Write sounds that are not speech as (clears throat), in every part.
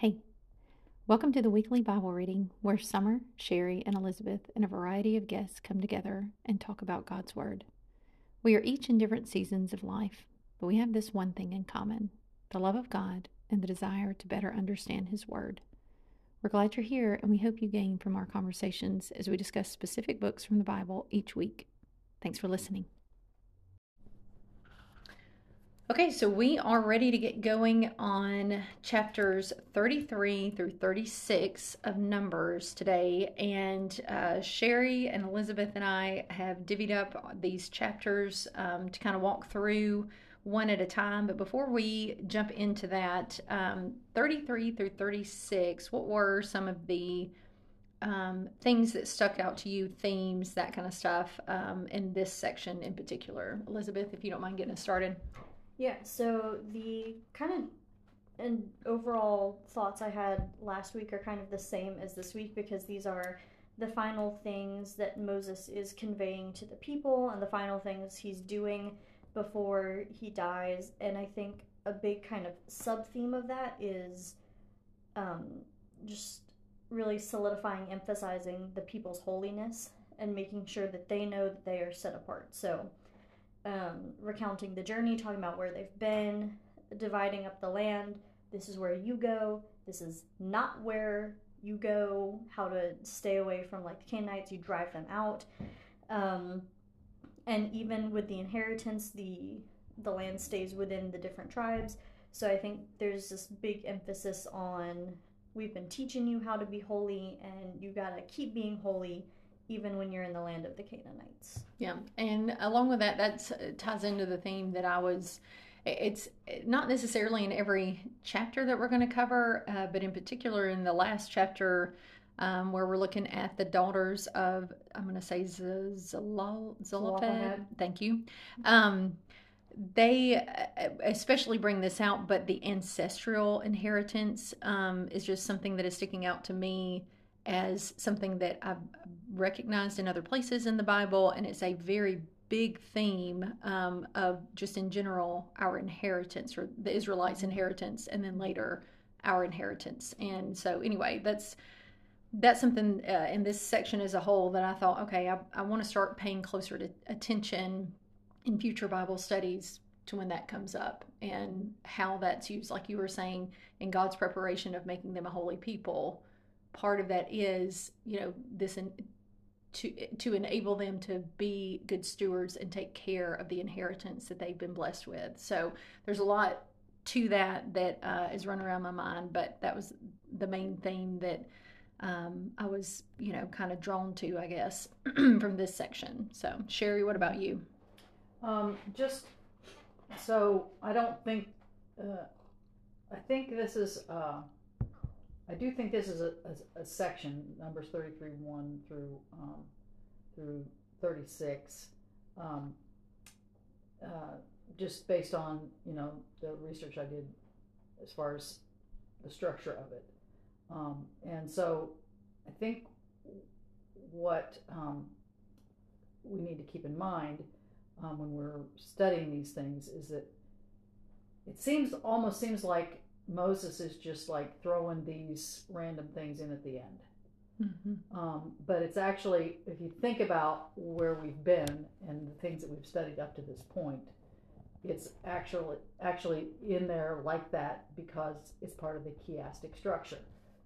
Hey, welcome to the weekly Bible reading where Summer, Sherry, and Elizabeth and a variety of guests come together and talk about God's Word. We are each in different seasons of life, but we have this one thing in common the love of God and the desire to better understand His Word. We're glad you're here, and we hope you gain from our conversations as we discuss specific books from the Bible each week. Thanks for listening. Okay, so we are ready to get going on chapters 33 through 36 of Numbers today. And uh, Sherry and Elizabeth and I have divvied up these chapters um, to kind of walk through one at a time. But before we jump into that, um, 33 through 36, what were some of the um, things that stuck out to you, themes, that kind of stuff, um, in this section in particular? Elizabeth, if you don't mind getting us started. Yeah, so the kind of and overall thoughts I had last week are kind of the same as this week because these are the final things that Moses is conveying to the people and the final things he's doing before he dies. And I think a big kind of sub theme of that is um, just really solidifying, emphasizing the people's holiness and making sure that they know that they are set apart. So, um, recounting the journey, talking about where they've been, dividing up the land. This is where you go. This is not where you go. How to stay away from like the Canaanites. You drive them out. Um, and even with the inheritance, the the land stays within the different tribes. So I think there's this big emphasis on we've been teaching you how to be holy, and you gotta keep being holy even when you're in the land of the Canaanites. Yeah, and along with that, that uh, ties into the theme that I was. It's not necessarily in every chapter that we're going to cover, uh, but in particular in the last chapter, um, where we're looking at the daughters of, I'm going to say Zelophehad. Thank you. Um, they uh, especially bring this out, but the ancestral inheritance um, is just something that is sticking out to me as something that I've recognized in other places in the Bible, and it's a very big theme um, of just in general our inheritance or the Israelites' inheritance, and then later our inheritance. And so, anyway, that's that's something uh, in this section as a whole that I thought, okay, I, I want to start paying closer to attention in future Bible studies to when that comes up and how that's used, like you were saying, in God's preparation of making them a holy people part of that is you know this in, to to enable them to be good stewards and take care of the inheritance that they've been blessed with. So there's a lot to that that uh, is running around my mind, but that was the main theme that um, I was you know kind of drawn to, I guess, (clears throat) from this section. So Sherry, what about you? Um, just so I don't think uh, I think this is. Uh, I do think this is a, a, a section, numbers 33 1 through, um, through 36, um, uh, just based on, you know, the research I did as far as the structure of it. Um, and so I think what um, we need to keep in mind um, when we're studying these things is that it seems almost seems like Moses is just like throwing these random things in at the end. Mm-hmm. Um, but it's actually, if you think about where we've been and the things that we've studied up to this point, it's actually actually in there like that because it's part of the chiastic structure.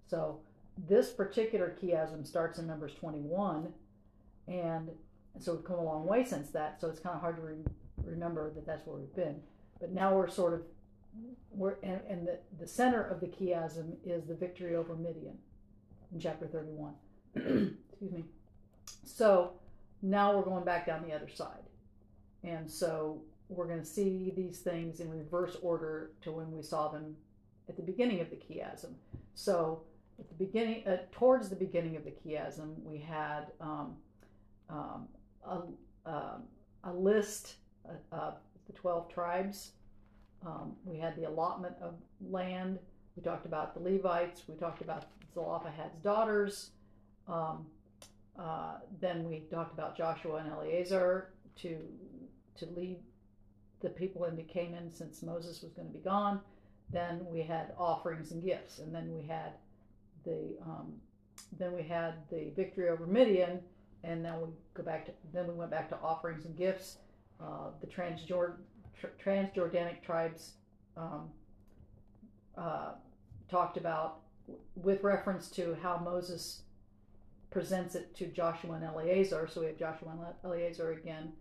So this particular chiasm starts in Numbers 21, and so we've come a long way since that. So it's kind of hard to re- remember that that's where we've been. But now we're sort of we're, and, and the, the center of the chiasm is the victory over Midian in chapter 31. (clears throat) Excuse me. So now we're going back down the other side. And so we're going to see these things in reverse order to when we saw them at the beginning of the chiasm. So at the beginning, uh, towards the beginning of the chiasm, we had um, um, a, uh, a list of the 12 tribes um, we had the allotment of land. We talked about the Levites. We talked about Zelophehad's daughters. Um, uh, then we talked about Joshua and Eleazar to to lead the people into Canaan since Moses was going to be gone. then we had offerings and gifts, and then we had the um, then we had the victory over Midian, and then we go back to then we went back to offerings and gifts. Uh, the Transjord tr- Transjordanic tribes um, uh, talked about with reference to how Moses presents it to Joshua and Eleazar. So we have Joshua and Eleazar again,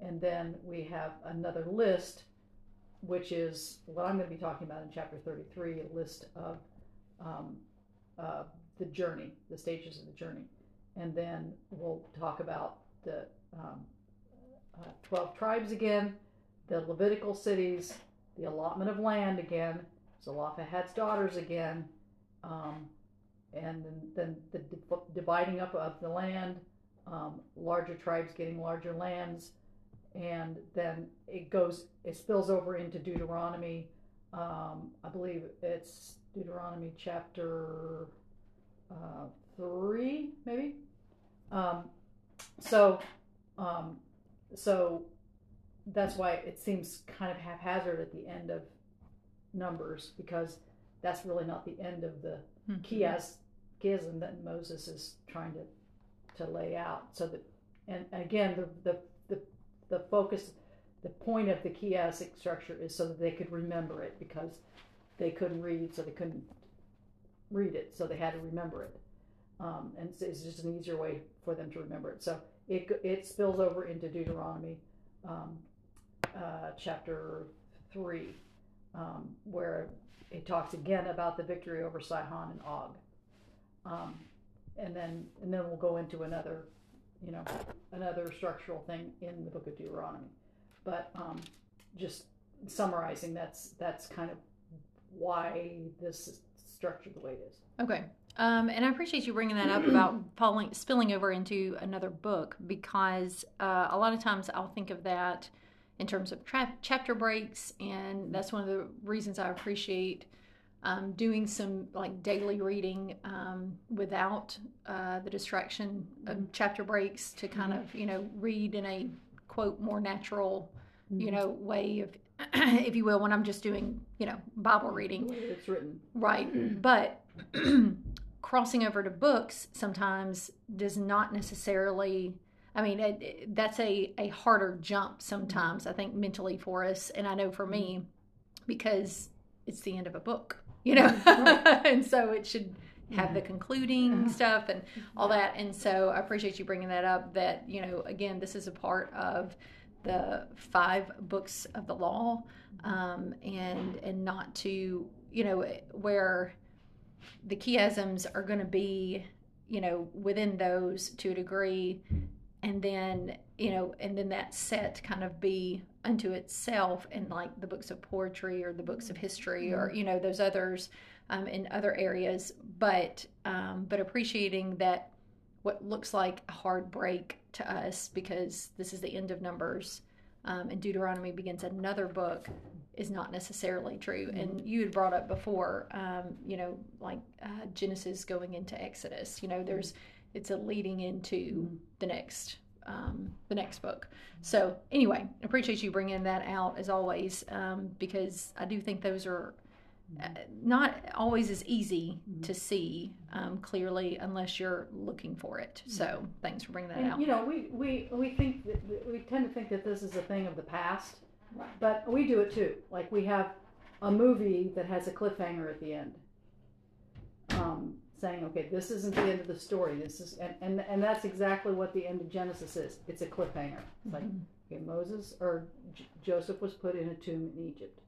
and then we have another list, which is what I'm going to be talking about in chapter 33, a list of um, uh, the journey, the stages of the journey, and then we'll talk about the um, uh, 12 tribes again, the Levitical cities, the allotment of land again, Zelophehad's daughters again, um, and then, then the dividing up of the land, um, larger tribes getting larger lands, and then it goes, it spills over into Deuteronomy. Um, I believe it's Deuteronomy chapter uh, three, maybe. Um, so, um, so that's why it seems kind of haphazard at the end of Numbers because that's really not the end of the mm-hmm. chiasm that Moses is trying to to lay out. So that, and again, the the the, the focus, the point of the chiastic structure is so that they could remember it because they couldn't read, so they couldn't read it, so they had to remember it. Um, and it's, it's, just an easier way for them to remember it. So it it spills over into Deuteronomy um, uh, chapter three, um, where it talks again about the victory over Sihon and Og. Um, and then and then we'll go into another, you know, another structural thing in the book of Deuteronomy. But um, just summarizing, that's that's kind of why this is structured the way it is. Okay. Um, and I appreciate you bringing that up (clears throat) about falling, spilling over into another book because uh, a lot of times I'll think of that in terms of tra- chapter breaks, and that's one of the reasons I appreciate um, doing some like daily reading um, without uh, the distraction of mm-hmm. chapter breaks to kind mm-hmm. of you know read in a quote more natural mm-hmm. you know way of (clears throat) if you will when i'm just doing you know bible reading it's written right (clears throat) but (clears throat) crossing over to books sometimes does not necessarily I mean, it, that's a, a harder jump sometimes, I think, mentally for us. And I know for me, mm-hmm. because it's the end of a book, (laughs) you mm-hmm. know, and so it should have the concluding uh-huh. stuff and all that. And so I appreciate you bringing that up that, you know, again, this is a part of the five books of the law um, and and not to you know where the chiasms are going to be you know within those to a degree and then you know and then that set kind of be unto itself in like the books of poetry or the books of history or mm-hmm. you know those others um, in other areas but um, but appreciating that what looks like a hard break to us because this is the end of numbers um, and deuteronomy begins another book is not necessarily true mm-hmm. and you had brought up before um, you know like uh, genesis going into exodus you know there's it's a leading into mm-hmm. the next um, the next book. So anyway, appreciate you bringing that out as always um, because I do think those are uh, not always as easy mm-hmm. to see um, clearly unless you're looking for it. Mm-hmm. So thanks for bringing that and, out. You know, we we we think that, we tend to think that this is a thing of the past, right. but we do it too. Like we have a movie that has a cliffhanger at the end. Um, saying, okay, this isn't the end of the story. This is, and, and, and that's exactly what the end of Genesis is. It's a cliffhanger. It's like, mm-hmm. okay, Moses or J- Joseph was put in a tomb in Egypt.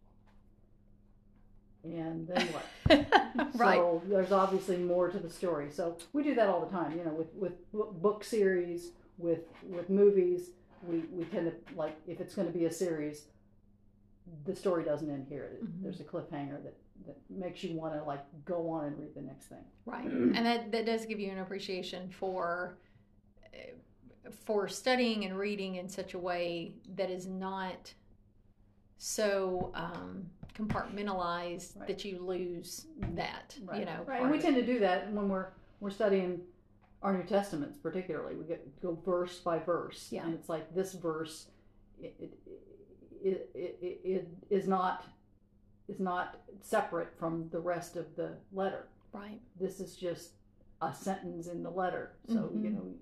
And then what? (laughs) right. So there's obviously more to the story. So we do that all the time, you know, with, with book series, with, with movies. We, we tend to, like, if it's going to be a series, the story doesn't end here. Mm-hmm. There's a cliffhanger that that makes you want to like go on and read the next thing. Right, and that that does give you an appreciation for for studying and reading in such a way that is not so um, compartmentalized right. that you lose that. Right. You know, right. And we tend to do that when we're we're studying our New Testaments, particularly. We get go verse by verse, yeah. and it's like this verse. It, it, it, it, it is not is not separate from the rest of the letter. Right. This is just a sentence in the letter. So Mhm. you know,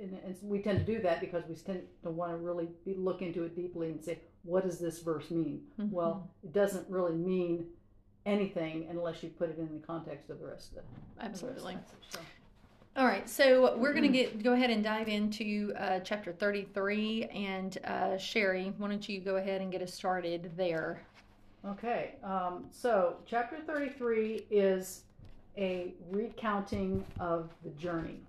and, and we tend to do that because we tend to want to really be, look into it deeply and say, what does this verse mean? Mhm. Well, it doesn't really mean anything unless you put it in the context of the rest of the, the the absolutely. message. So, All right, so we're going to get go ahead and dive into uh, chapter 33. And uh, Sherry, why don't you go ahead and get us started there? Okay, um, so chapter 33 is a recounting of the journey,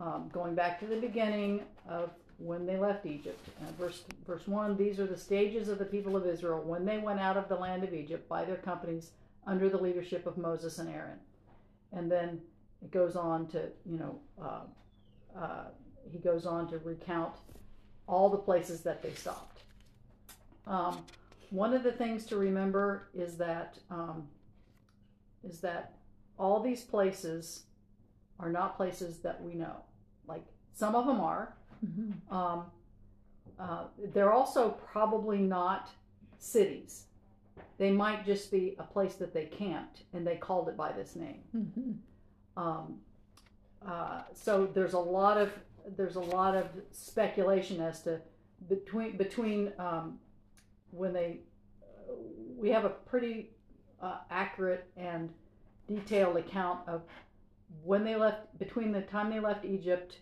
um, going back to the beginning of when they left Egypt. Uh, verse, verse 1 These are the stages of the people of Israel when they went out of the land of Egypt by their companies under the leadership of Moses and Aaron. And then it goes on to, you know, uh, uh, he goes on to recount all the places that they stopped. Um, one of the things to remember is that um, is that all these places are not places that we know. Like some of them are. Mm-hmm. Um, uh, they're also probably not cities. They might just be a place that they camped and they called it by this name. Mm-hmm. Um, uh, so there's a lot of there's a lot of speculation as to between between um, when they we have a pretty uh, accurate and detailed account of when they left between the time they left Egypt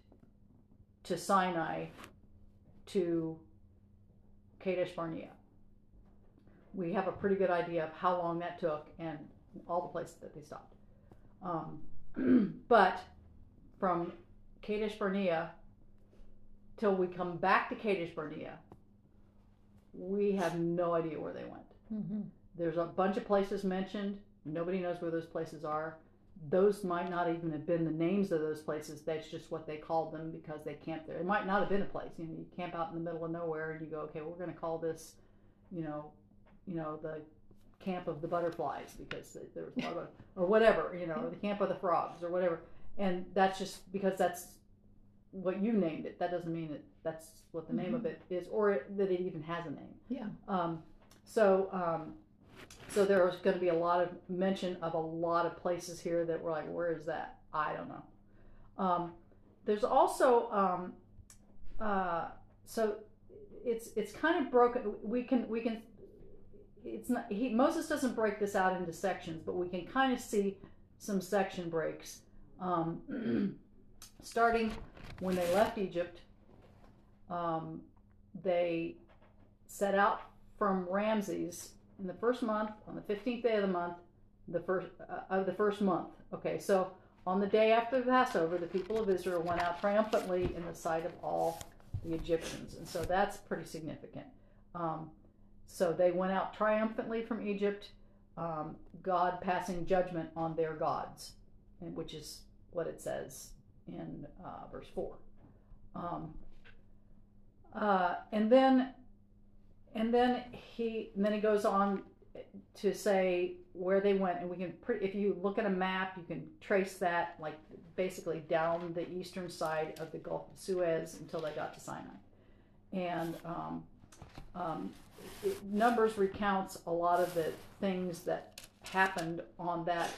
to Sinai to Kadesh Barnea. We have a pretty good idea of how long that took and all the places that they stopped. Um, (clears throat) but from Kadesh Barnea till we come back to Kadesh Barnea, we have no idea where they went. Mm-hmm. There's a bunch of places mentioned. Nobody knows where those places are. Those might not even have been the names of those places. That's just what they called them because they camped there. It might not have been a place. You know, you camp out in the middle of nowhere and you go, okay, we're going to call this, you know, you know, the camp of the butterflies because there was a lot of, or whatever, you know, the camp of the frogs or whatever. And that's just because that's what you named it. That doesn't mean that that's what the name of it is, or it, that it even has a name. Yeah. Um, so, um, so there's going to be a lot of mention of a lot of places here that we're like, where is that? I don't know. Um, there's also, um, uh, so it's it's kind of broken. We can we can. It's not he Moses doesn't break this out into sections, but we can kind of see some section breaks, um, (clears throat) starting when they left Egypt. Um, they set out from Ramses in the first month on the 15th day of the month the first uh, of the first month okay so on the day after the passover the people of israel went out triumphantly in the sight of all the egyptians and so that's pretty significant um, so they went out triumphantly from egypt um, god passing judgment on their gods which is what it says in uh, verse 4 um, uh, and then and then he and then he goes on to say where they went and we can pre- if you look at a map you can trace that like basically down the eastern side of the gulf of suez until they got to sinai. And um, um, it, numbers recounts a lot of the things that happened on that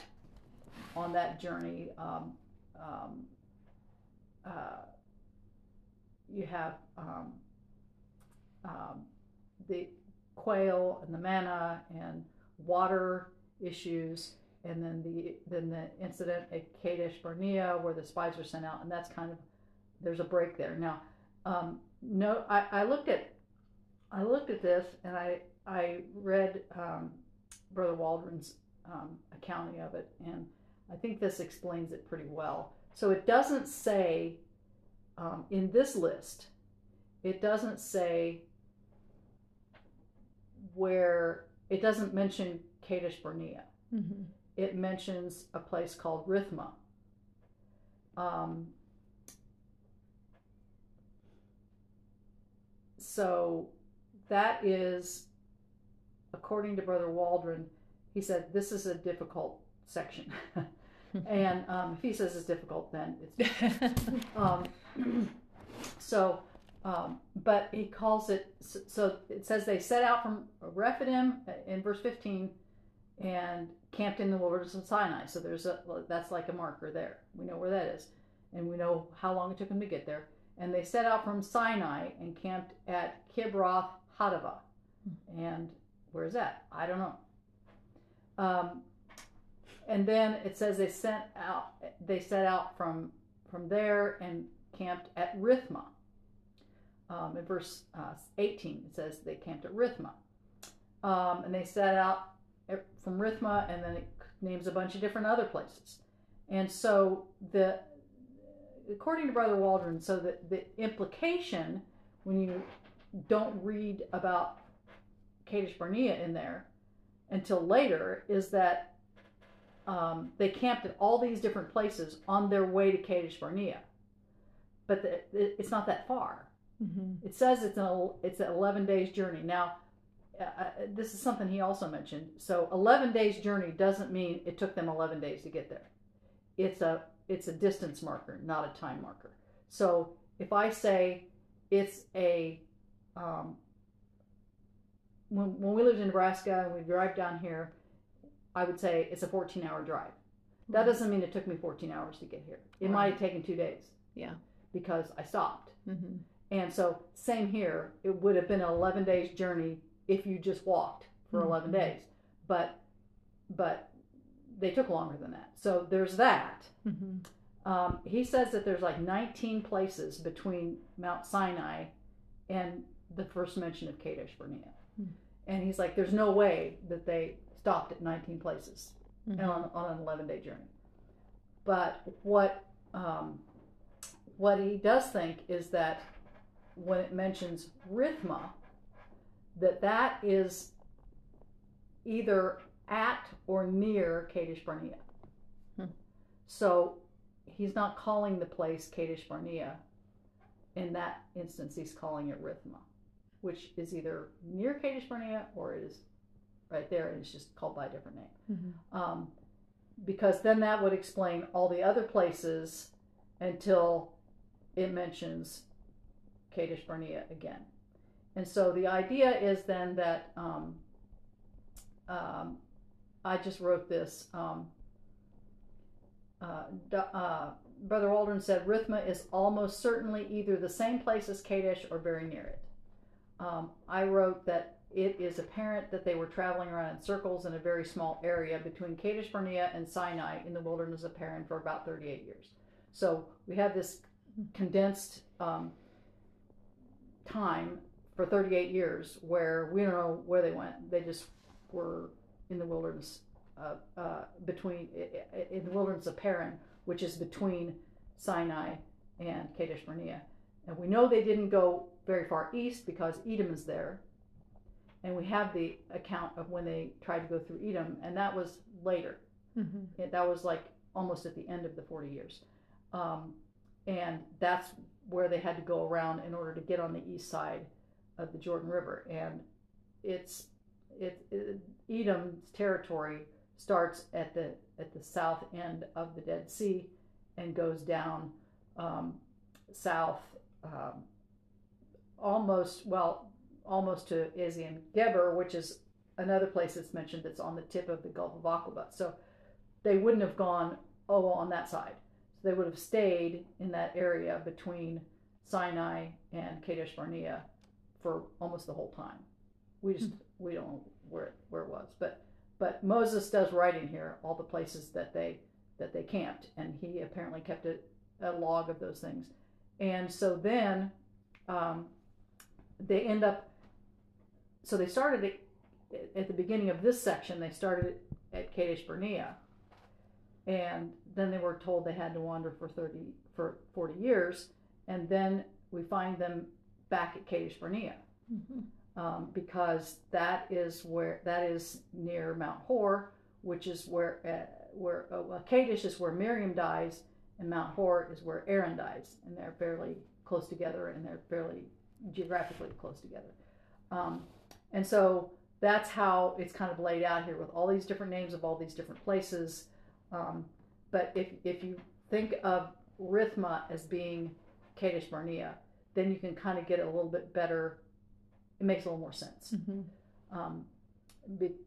on that journey um, um, uh, you have um, um, the quail and the manna and water issues, and then the then the incident at Kadesh Barnea where the spies were sent out, and that's kind of there's a break there. Now, um, no, I, I looked at I looked at this and I I read um, Brother Waldron's um, accounting of it, and I think this explains it pretty well. So it doesn't say um, in this list, it doesn't say where it doesn't mention Kadesh Barnea. Mm-hmm. It mentions a place called Rithma. Um, so that is, according to Brother Waldron, he said this is a difficult section. (laughs) and um, if he says it's difficult, then it's (laughs) um, so, um, but he calls it, so it says they set out from Rephidim in verse 15 and camped in the wilderness of Sinai. So there's a that's like a marker there. We know where that is, and we know how long it took them to get there. And they set out from Sinai and camped at Kibroth Hattaavah. And where's that? I don't know. Um, and then it says they sent out they set out from from there and camped at Rithma. Um, in verse uh, 18, it says they camped at Rithma. Um, and they set out from Rithma, and then it names a bunch of different other places. And so the according to Brother Waldron, so the, the implication when you don't read about Kadesh Barnea in there until later is that um, they camped at all these different places on their way to Kadesh Barnea, but the, it's not that far. Mm-hmm. It says it's an it's an eleven days journey. Now, uh, uh, this is something he also mentioned. So, eleven days journey doesn't mean it took them eleven days to get there. It's a it's a distance marker, not a time marker. So, if I say it's a um, when, when we lived in Nebraska and we drive down here, I would say it's a 14 hour drive. That doesn't mean it took me 14 hours to get here. It right. might have taken two days. Yeah. Because I stopped. Mm-hmm. And so, same here, it would have been an 11 days journey if you just walked for mm-hmm. 11 days. But, but they took longer than that. So there's that. Mm-hmm. Um, he says that there's like 19 places between Mount Sinai and the first mention of Kadesh Barnea. Mm-hmm. And he's like, there's no way that they stopped at 19 places mm-hmm. on, on an 11 day journey. But what um, what he does think is that when it mentions Rithma, that that is either at or near Kadesh Barnea. Hmm. So he's not calling the place Kadesh Barnea. In that instance, he's calling it Rithma, which is either near Kadesh Barnea or it is right there and it's just called by a different name. Mm-hmm. Um, because then that would explain all the other places until it mentions Kadesh Barnea again. And so the idea is then that um, um, I just wrote this. Um, uh, uh, Brother Waldron said Rithma is almost certainly either the same place as Kadesh or very near it. Um, I wrote that it is apparent that they were traveling around in circles in a very small area between Kadesh Barnea and Sinai in the wilderness of Paran for about 38 years. So we have this condensed um, time for 38 years where we don't know where they went. They just were in the wilderness uh, uh, between in the wilderness of Paran, which is between Sinai and Kadesh Barnea. And we know they didn't go very far east because Edom is there. And we have the account of when they tried to go through Edom, and that was later. Mm-hmm. It, that was like almost at the end of the 40 years. Um, and that's where they had to go around in order to get on the east side of the Jordan River. And it's it, it Edom's territory starts at the at the south end of the Dead Sea and goes down um, south um, almost well almost to Ezion Geber, which is another place that's mentioned that's on the tip of the Gulf of Aqaba. So they wouldn't have gone oh on that side. So they would have stayed in that area between Sinai and Kadesh Barnea for almost the whole time. We just mm-hmm. we don't know where where it was, but but Moses does write in here all the places that they that they camped, and he apparently kept a, a log of those things. And so then um, they end up. So they started it at the beginning of this section. They started at Kadesh Barnea, and then they were told they had to wander for thirty for forty years, and then we find them back at Kadesh Barnea. Mm-hmm um, because that is where that is near Mount Hor, which is where uh, where uh, well, Kadesh is where Miriam dies, and Mount Hor is where Aaron dies, and they're fairly close together, and they're fairly geographically close together. Um, and so that's how it's kind of laid out here with all these different names of all these different places. Um, but if if you think of Rithma as being Kadesh Barnea, then you can kind of get a little bit better it makes a little more sense. Mm-hmm. Um,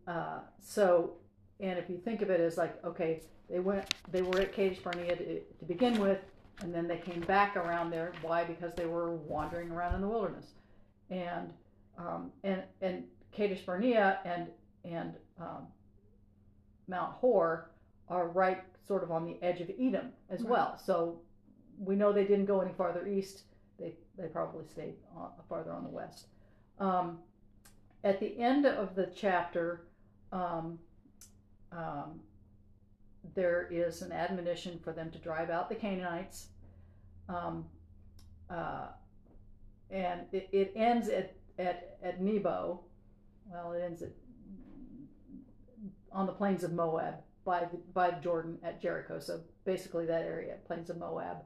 uh, so and if you think of it as like, okay, they went, they were at Kadesh Barnea to, to begin with, and then they came back around there. Why? Because they were wandering around in the wilderness, and um, and and Kadesh Barnea and and um, Mount Hor are right sort of on the edge of Edom as Right. well. So we know they didn't go any farther east. They they probably stayed on, farther on the west. Um, at the end of the chapter, um, um, there is an admonition for them to drive out the Canaanites. Um, uh, and it, it ends at, at, at Nebo. Well, it ends at on the plains of Moab by the, by Jordan at Jericho. So basically that area, plains of Moab.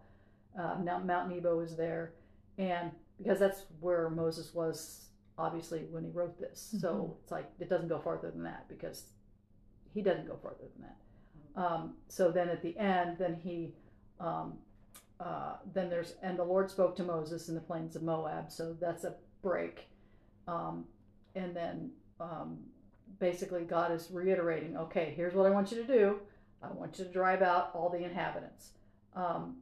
Uh, now Mount Nebo is there, and because that's where Moses was obviously when he wrote this. So it's like it doesn't go farther than that because he doesn't go farther than that. Um, so then at the end, then he, um, uh, then there's and the Lord spoke to Moses in the plains of Moab. So that's a break, um, and then um, basically God is reiterating, okay, here's what I want you to do. I want you to drive out all the inhabitants. Um,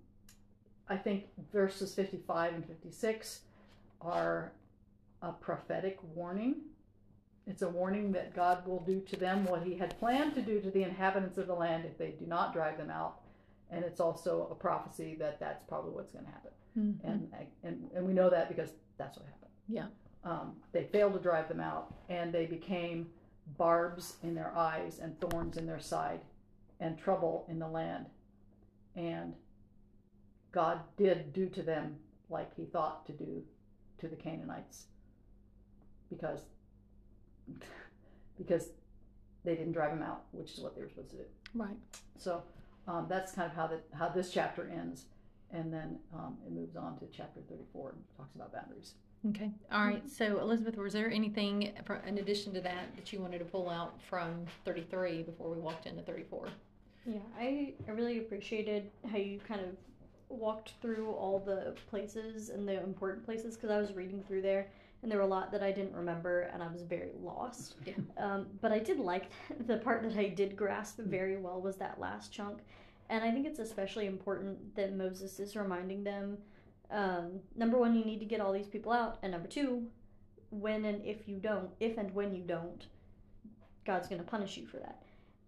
I think verses 55 and 56 are a prophetic warning. It's a warning that God will do to them what he had planned to do to the inhabitants of the land if they do not drive them out. And it's also a prophecy that that's probably what's going to happen. Mhm. And, and, and we know that because that's what happened. Yeah. Um, they failed to drive them out and they became barbs in their eyes and thorns in their side and trouble in the land. And God did do to them like he thought to do to the Canaanites because (laughs) because they didn't drive them out, which is what they were supposed to do. Right. So um, that's kind of how the how this chapter ends, and then um, it moves on to chapter 34 and talks about boundaries. Okay. All right. So, Elizabeth, was there anything in addition to that that you wanted to pull out from 33 before we walked into 34? Yeah, I, I really appreciated how you kind of walked through all the places and the important places because I was reading through there and there were a lot that I didn't remember and I was very lost. Yeah. Um, but I did like (laughs) the part that I did grasp very well was that last chunk. And I think it's especially important that Moses is reminding them um, number one, you need to get all these people out. And number two, when and if you don't, if and when you don't, God's going to punish you for that.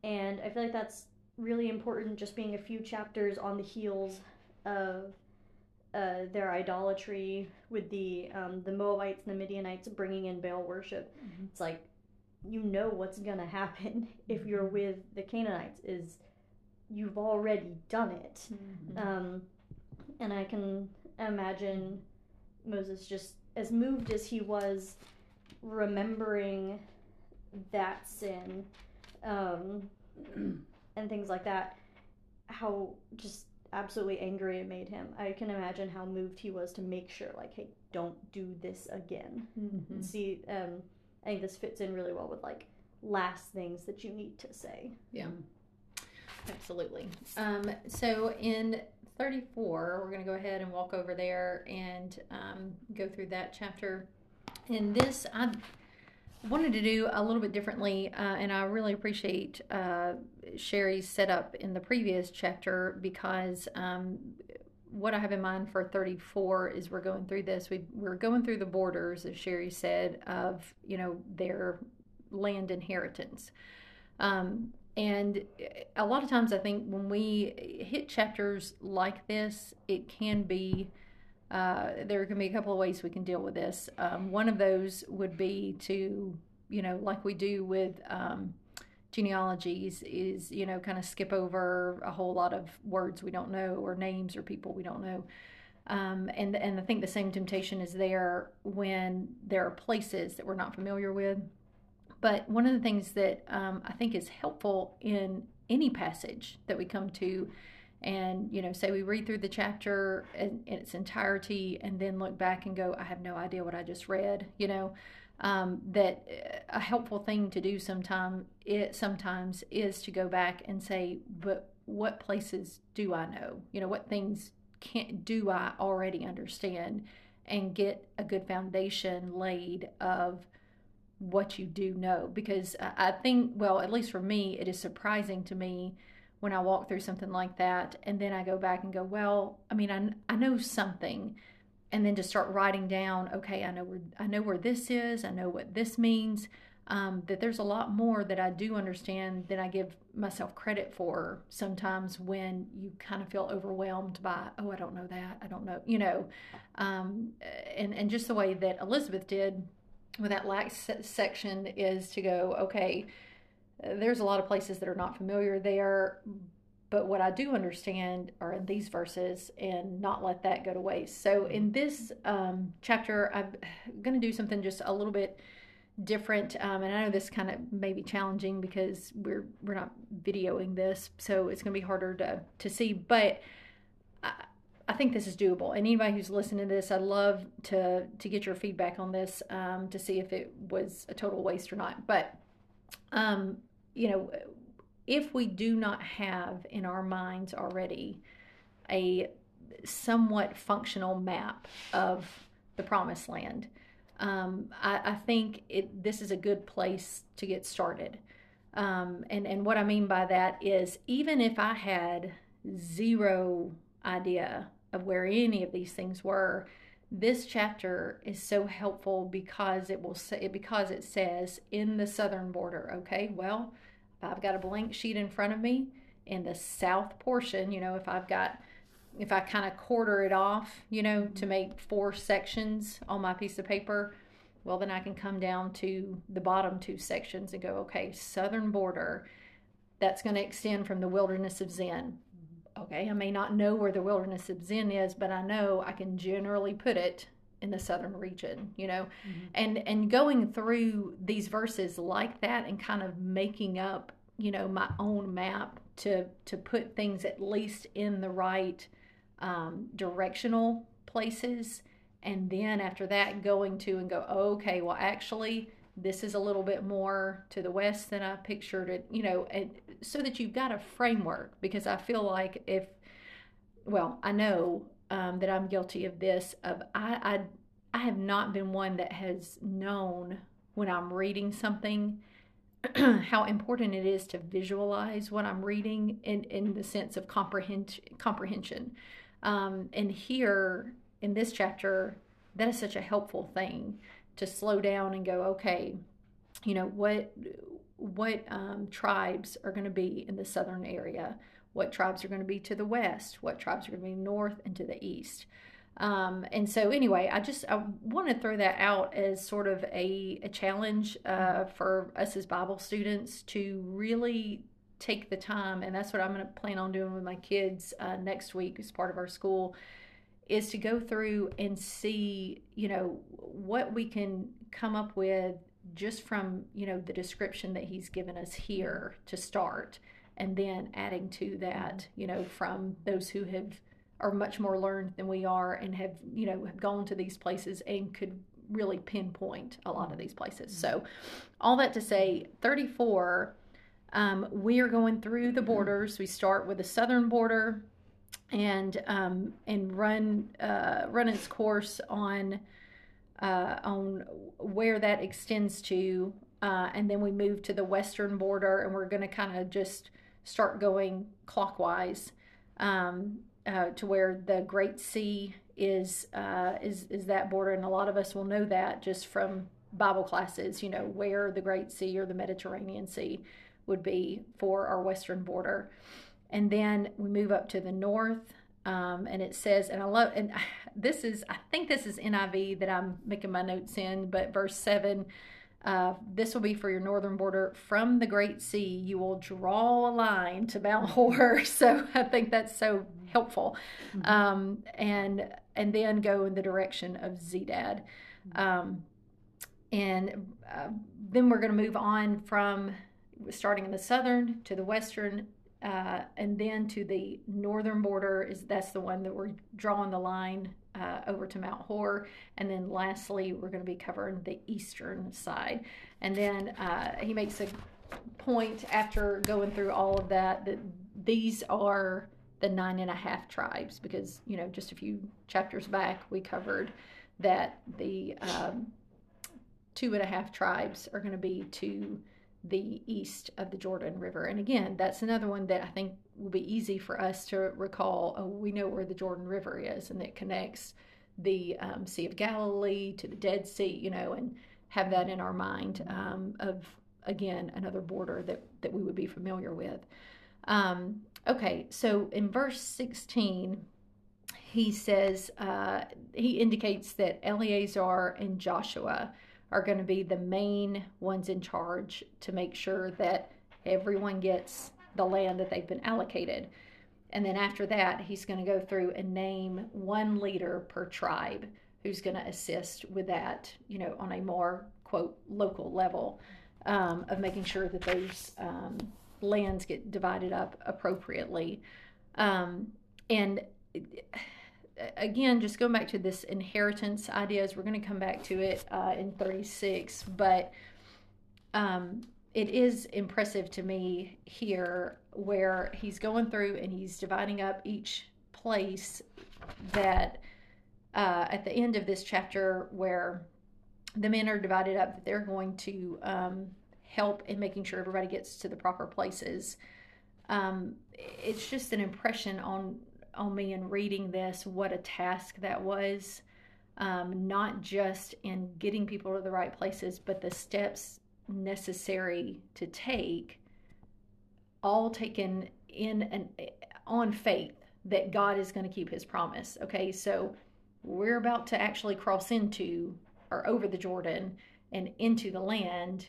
And I feel like that's really important just being a few chapters on the heels of uh, their idolatry with the um, the Moabites and the Midianites bringing in Baal worship. Mhm. It's like you know what's gonna happen (laughs) if you're with the Canaanites is you've already done it. Um, and I can imagine Moses just as moved as he was remembering that sin um, (clears throat) and things like that, how just absolutely angry it made him. I can imagine how moved he was to make sure, like, hey, don't do this again. Mm-hmm. See, um, I think this fits in really well with like last things that you need to say. Absolutely. Um, so in 34, we're going to go ahead and walk over there and um, go through that chapter. In this, I wanted to do a little bit differently, uh, and I really appreciate uh, Sherry's setup in the previous chapter because um, what I have in mind for 34 is we're going through this. We, we're going through the borders, as Sherry said, of you know their land inheritance. Um, and a lot of times, I think when we hit chapters like this, it can be uh, there can be a couple of ways we can deal with this. Um, one of those would be to, you know, like we do with um, genealogies, is, you know, kind of skip over a whole lot of words we don't know or names or people we don't know. Um, and, and I think the same temptation is there when there are places that we're not familiar with. But one of the things that um, I think is helpful in any passage that we come to, and you know, say we read through the chapter in, in its entirety, and then look back and go, "I have no idea what I just read." You know, um, that a helpful thing to do sometime it sometimes is to go back and say, "But what places do I know? You know, what things can do I already understand?" and get a good foundation laid of what you do know because I think, well, at least for me, it is surprising to me when I walk through something like that and then I go back and go, well, I mean, I, I know something and then to start writing down, okay, I know where I know where this is, I know what this means. Um, that there's a lot more that I do understand than I give myself credit for sometimes when you kind of feel overwhelmed by, oh, I don't know that, I don't know, you know, um, and and just the way that Elizabeth did with that last section is to go, okay, there's a lot of places that are not familiar there, but what I do understand are in these verses and not let that go to waste. So in this um, chapter, I'm going to do something just a little bit different. Um, and I know this kind of may be challenging because we're we're not videoing this, so it's going to be harder to to see. But I, I think this is doable. And anybody who's listening to this, I'd love to to get your feedback on this um, to see if it was a total waste or not. But um, you know, if we do not have in our minds already a somewhat functional map of the promised land, um, I, I, think it, this is a good place to get started. Um, and, and what I mean by that is even if I had zero idea of where any of these things were, this chapter is so helpful because it will say because it says in the southern border okay well if I've got a blank sheet in front of me in the south portion, you know, if I've got, if I kind of quarter it off, you know, to mm-hmm. make four sections on my piece of paper, well, then I can come down to the bottom two sections and go, okay, southern border, that's going to extend from the wilderness of Zin. Okay, I may not know where the wilderness of Zin is, but I know I can generally put it in the southern region you know mm-hmm. and and going through these verses like that and kind of making up you know my own map to to put things at least in the right um, directional places and then after that going to and go okay well actually this is a little bit more to the west than i pictured it you know and so that you've got a framework because i feel like if well i know um, that I'm guilty of this. Of I, I, I have not been one that has known when I'm reading something (clears throat) how important it is to visualize what I'm reading in, in the sense of comprehend, comprehension. Um, and here in this chapter, that is such a helpful thing to slow down and go, okay, you know what what um, tribes are going to be in the southern area what tribes are going to be to the west, what tribes are going to be north and to the east. Um, and so, anyway, I just I want to throw that out as sort of a, a challenge uh, for us as Bible students to really take the time, and that's what I'm going to plan on doing with my kids uh, next week as part of our school, is to go through and see, you know, what we can come up with just from you know the description that he's given us here to start and then adding to that, you know, from those who have are much more learned than we are and have, you know, have gone to these places and could really pinpoint a lot of these places. So, all that to say, 34, um, we are going through the borders. We start with the southern border and um, and run uh, run its course on uh, on where that extends to, uh, and then we move to the western border, and we're going to kind of just start going clockwise um, uh, to where the Great Sea is uh, is is that border, and a lot of us will know that just from Bible classes. You know where the Great Sea or the Mediterranean Sea would be for our western border, and then we move up to the north. Um, and it says, and I love, and (sighs) this is, I think this is NIV that I'm making my notes in, but verse seven uh, this will be for your northern border. From the Great Sea, you will draw a line to Mount Hor. (laughs) So I think that's so helpful. Mm-hmm. Um, and and then go in the direction of Zedad. Mm-hmm. Um, and uh, then we're going to move on from starting in the southern to the western uh, and then to the northern border is that's the one that we're drawing the line uh, over to Mount Hor. And then lastly, we're going to be covering the eastern side. And then uh, he makes a point after going through all of that that these are the nine and a half tribes because, you know, just a few chapters back we covered that the um, two and a half tribes are going to be to the east of the Jordan River. And again, that's another one that I think will be easy for us to recall. Oh, we know where the Jordan River is, and it connects the um, Sea of Galilee to the Dead Sea, you know, and have that in our mind um, of, again, another border that, that we would be familiar with. Um, okay, so in verse 16, he says, uh, he indicates that Eleazar and Joshua are going to be the main ones in charge to make sure that everyone gets the land that they've been allocated. And then after that, he's going to go through and name one leader per tribe who's going to assist with that, you know, on a more, quote, local level um, of making sure that those um, lands get divided up appropriately. Um, and again, just going back to this inheritance ideas, we're going to come back to it uh, in 36, but um, it is impressive to me here where he's going through and he's dividing up each place that uh, at the end of this chapter where the men are divided up that they're going to um, help in making sure everybody gets to the proper places. Um, it's just an impression on on me in reading this what a task that was. Um, not just in getting people to the right places, but the steps necessary to take, all taken in on faith that God is going to keep His promise. Okay, so we're about to actually cross into or over the Jordan and into the land.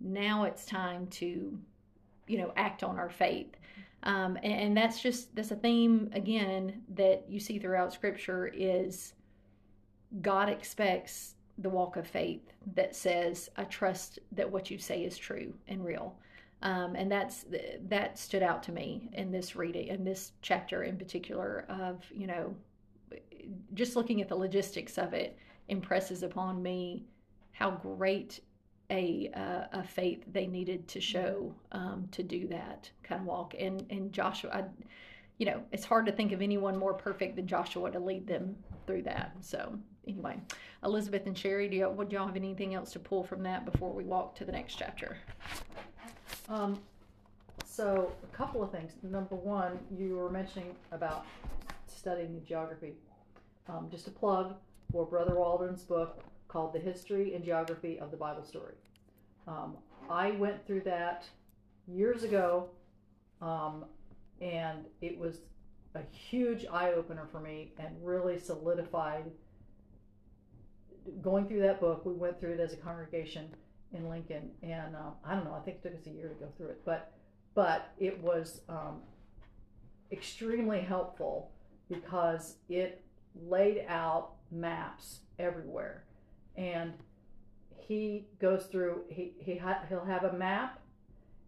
Now it's time to, you know, act on our faith. Um, and, and that's just that's a theme again that you see throughout Scripture is God expects the walk of faith that says, "I trust that what you say is true and real." Um, and that's that stood out to me in this reading in this chapter in particular of you know just looking at the logistics of it impresses upon me how great a uh, a faith they needed to show um, to do that kind of walk. And and Joshua, I, you know, it's hard to think of anyone more perfect than Joshua to lead them through that. So anyway, Elizabeth and Sherry, do y'all, would y'all have anything else to pull from that before we walk to the next chapter? Um, so a couple of things. Number one, you were mentioning about studying geography. Um, just a plug for Brother Waldron's book, called The History and Geography of the Bible Story. Um, I went through that years ago, um, and it was a huge eye opener for me and really solidified. Going through that book, we went through it as a congregation in Lincoln, and um, I don't know, I think it took us a year to go through it, but but it was um, extremely helpful because it laid out maps everywhere and he goes through he, he ha- he'll have a map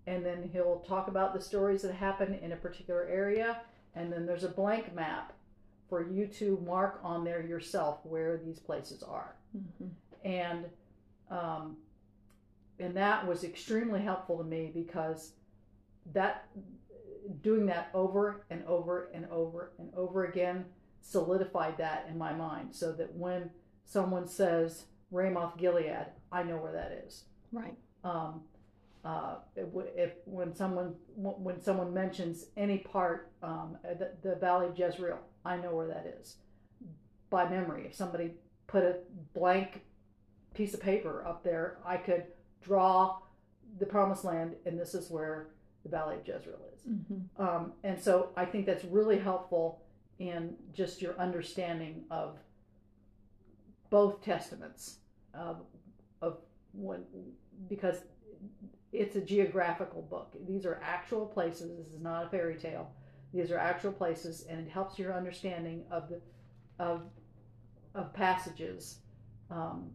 and then he'll talk about the stories that happen in a particular area and then there's a blank map for you to mark on there yourself where these places are mm-hmm. and um, and that was extremely helpful to me because that doing that over and over and over and over again solidified that in my mind so that when someone says Ramoth Gilead, I know where that is. Right. Um, uh, if, if, when someone when someone mentions any part um, the, the Valley of Jezreel, I know where that is by memory. If somebody put a blank piece of paper up there, I could draw the Promised Land, and this is where the Valley of Jezreel is. Mm-hmm. Um, and so I think that's really helpful in just your understanding of both testaments of of when because it's a geographical book. These are actual places. This is not a fairy tale. These are actual places, and it helps your understanding of the of of passages um,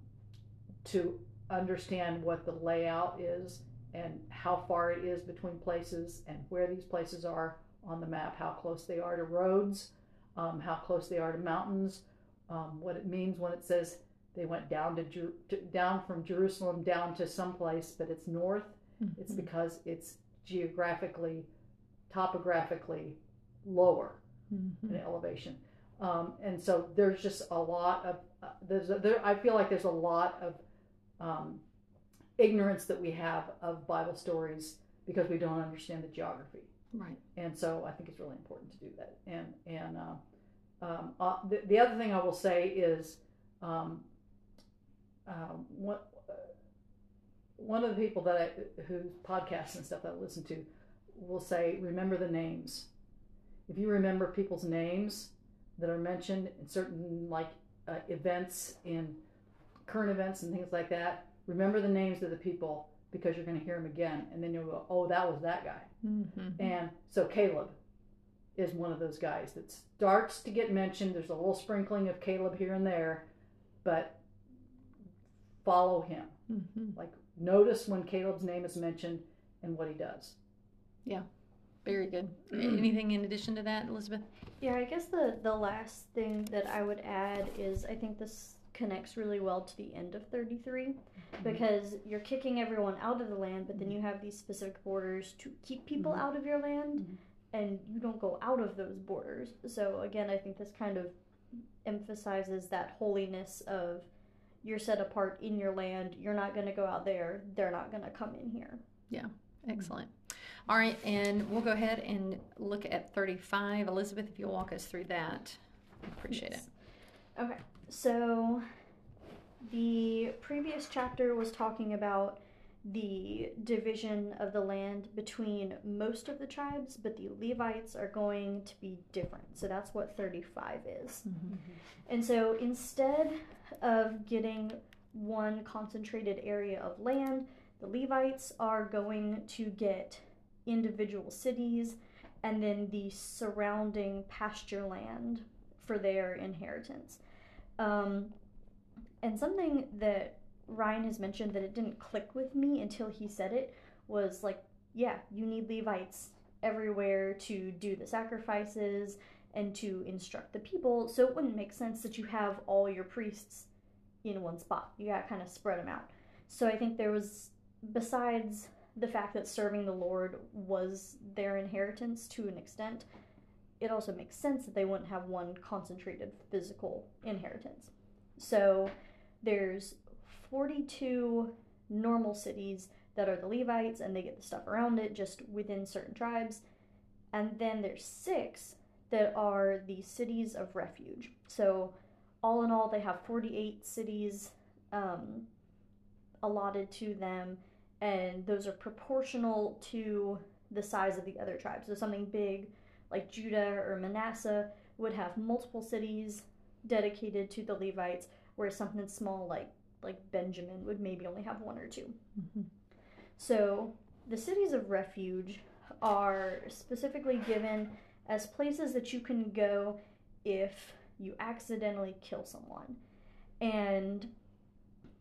to understand what the layout is and how far it is between places and where these places are on the map, how close they are to roads, um, how close they are to mountains, um, what it means when it says they went down to, Jer- to, down from Jerusalem down to someplace, but it's north. Mm-hmm. It's because it's geographically, topographically lower mm-hmm. in elevation, um, and so there's just a lot of uh, there's a, there. I feel like there's a lot of um, ignorance that we have of Bible stories because we don't understand the geography. Right. And so I think it's really important to do that. And and uh, um, uh, the, the other thing I will say is um, um, what, uh, one of the people that I, whose podcasts and stuff that I listen to will say, remember the names. If you remember people's names that are mentioned in certain like uh, events in current events and things like that, remember the names of the people because you're going to hear them again, and then you'll go, oh, that was that guy. Mm-hmm. And so Caleb is one of those guys that starts to get mentioned. There's a little sprinkling of Caleb here and there, but follow him. Mm-hmm. Like notice when Caleb's name is mentioned and what he does. Yeah, very good. (clears throat) Anything in addition to that, Elizabeth? Yeah, I guess the the last thing that I would add is I think this connects really well to the end of 33 because you're kicking everyone out of the land, but then you have these specific borders to keep people Mhm. out of your land Mhm. And you don't go out of those borders. So again, I think this kind of emphasizes that holiness of you're set apart in your land, you're not going to go out there, they're not going to come in here. Yeah, excellent. All right, and we'll go ahead and look at 35. Elizabeth, if you'll walk us through that, I appreciate Yes. Okay, so the previous chapter was talking about the division of the land between most of the tribes, but the Levites are going to be different. So that's what 35 is. Mm-hmm. And so instead of getting one concentrated area of land, the Levites are going to get individual cities and then the surrounding pasture land for their inheritance. Um, and something that Ryan has mentioned that it didn't click with me until he said it was like, yeah, you need Levites everywhere to do the sacrifices and to instruct the people. So it wouldn't make sense that you have all your priests in one spot. You gotta kind of spread them out. So I think there was, besides the fact that serving the Lord was their inheritance to an extent, it also makes sense that they wouldn't have one concentrated physical inheritance. So there's 42 normal cities that are the Levites and they get the stuff around it just within certain tribes. And then there's six that are the cities of refuge. So all in all, they have 48 cities um, allotted to them, and those are proportional to the size of the other tribes. So something big like Judah or Manasseh would have multiple cities dedicated to the Levites, whereas something small like like Benjamin would maybe only have one or 2 Mhm. So the cities of refuge are specifically given as places that you can go if you accidentally kill someone. And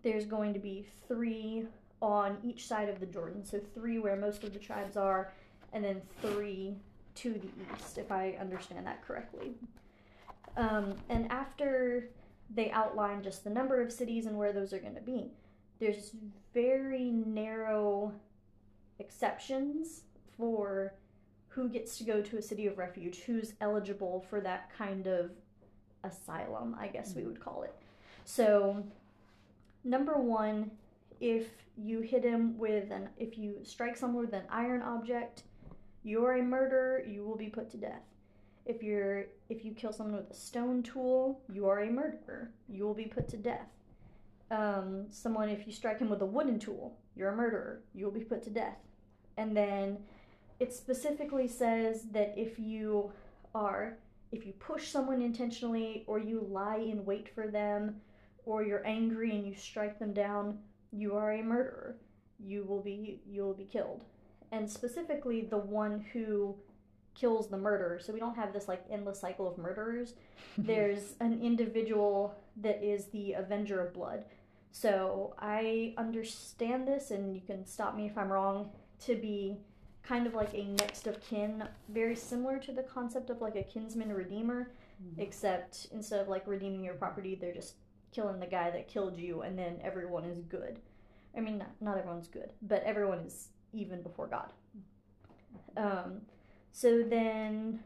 there's going to be three on each side of the Jordan. So three where most of the tribes are, and then three to the east, if I understand that correctly. Um, and after they outline just the number of cities and where those are going to be, there's very narrow exceptions for who gets to go to a city of refuge, who's eligible for that kind of asylum, I guess we would mm. call it. So, number one, if you hit him with an, if you strike someone with an iron object, you're a murderer, you will be put to death. If you're, if you kill someone with a stone tool, you are a murderer, you will be put to death. Um, someone, if you strike him with a wooden tool, you're a murderer, you will be put to death. And then it specifically says that if you are if you push someone intentionally or you lie in wait for them or you're angry and you strike them down you are a murderer you will be you will be killed and specifically the one who kills the murderer so we don't have this like endless cycle of murderers (laughs) there's an individual that is the avenger of blood so i understand this and you can stop me if i'm wrong to be kind of like a next of kin, very similar to the concept of like a kinsman redeemer, Mhm. except instead of like redeeming your property, they're just killing the guy that killed you, and then everyone is good. I mean, not, not everyone's good, but everyone is even before God. Um, so then,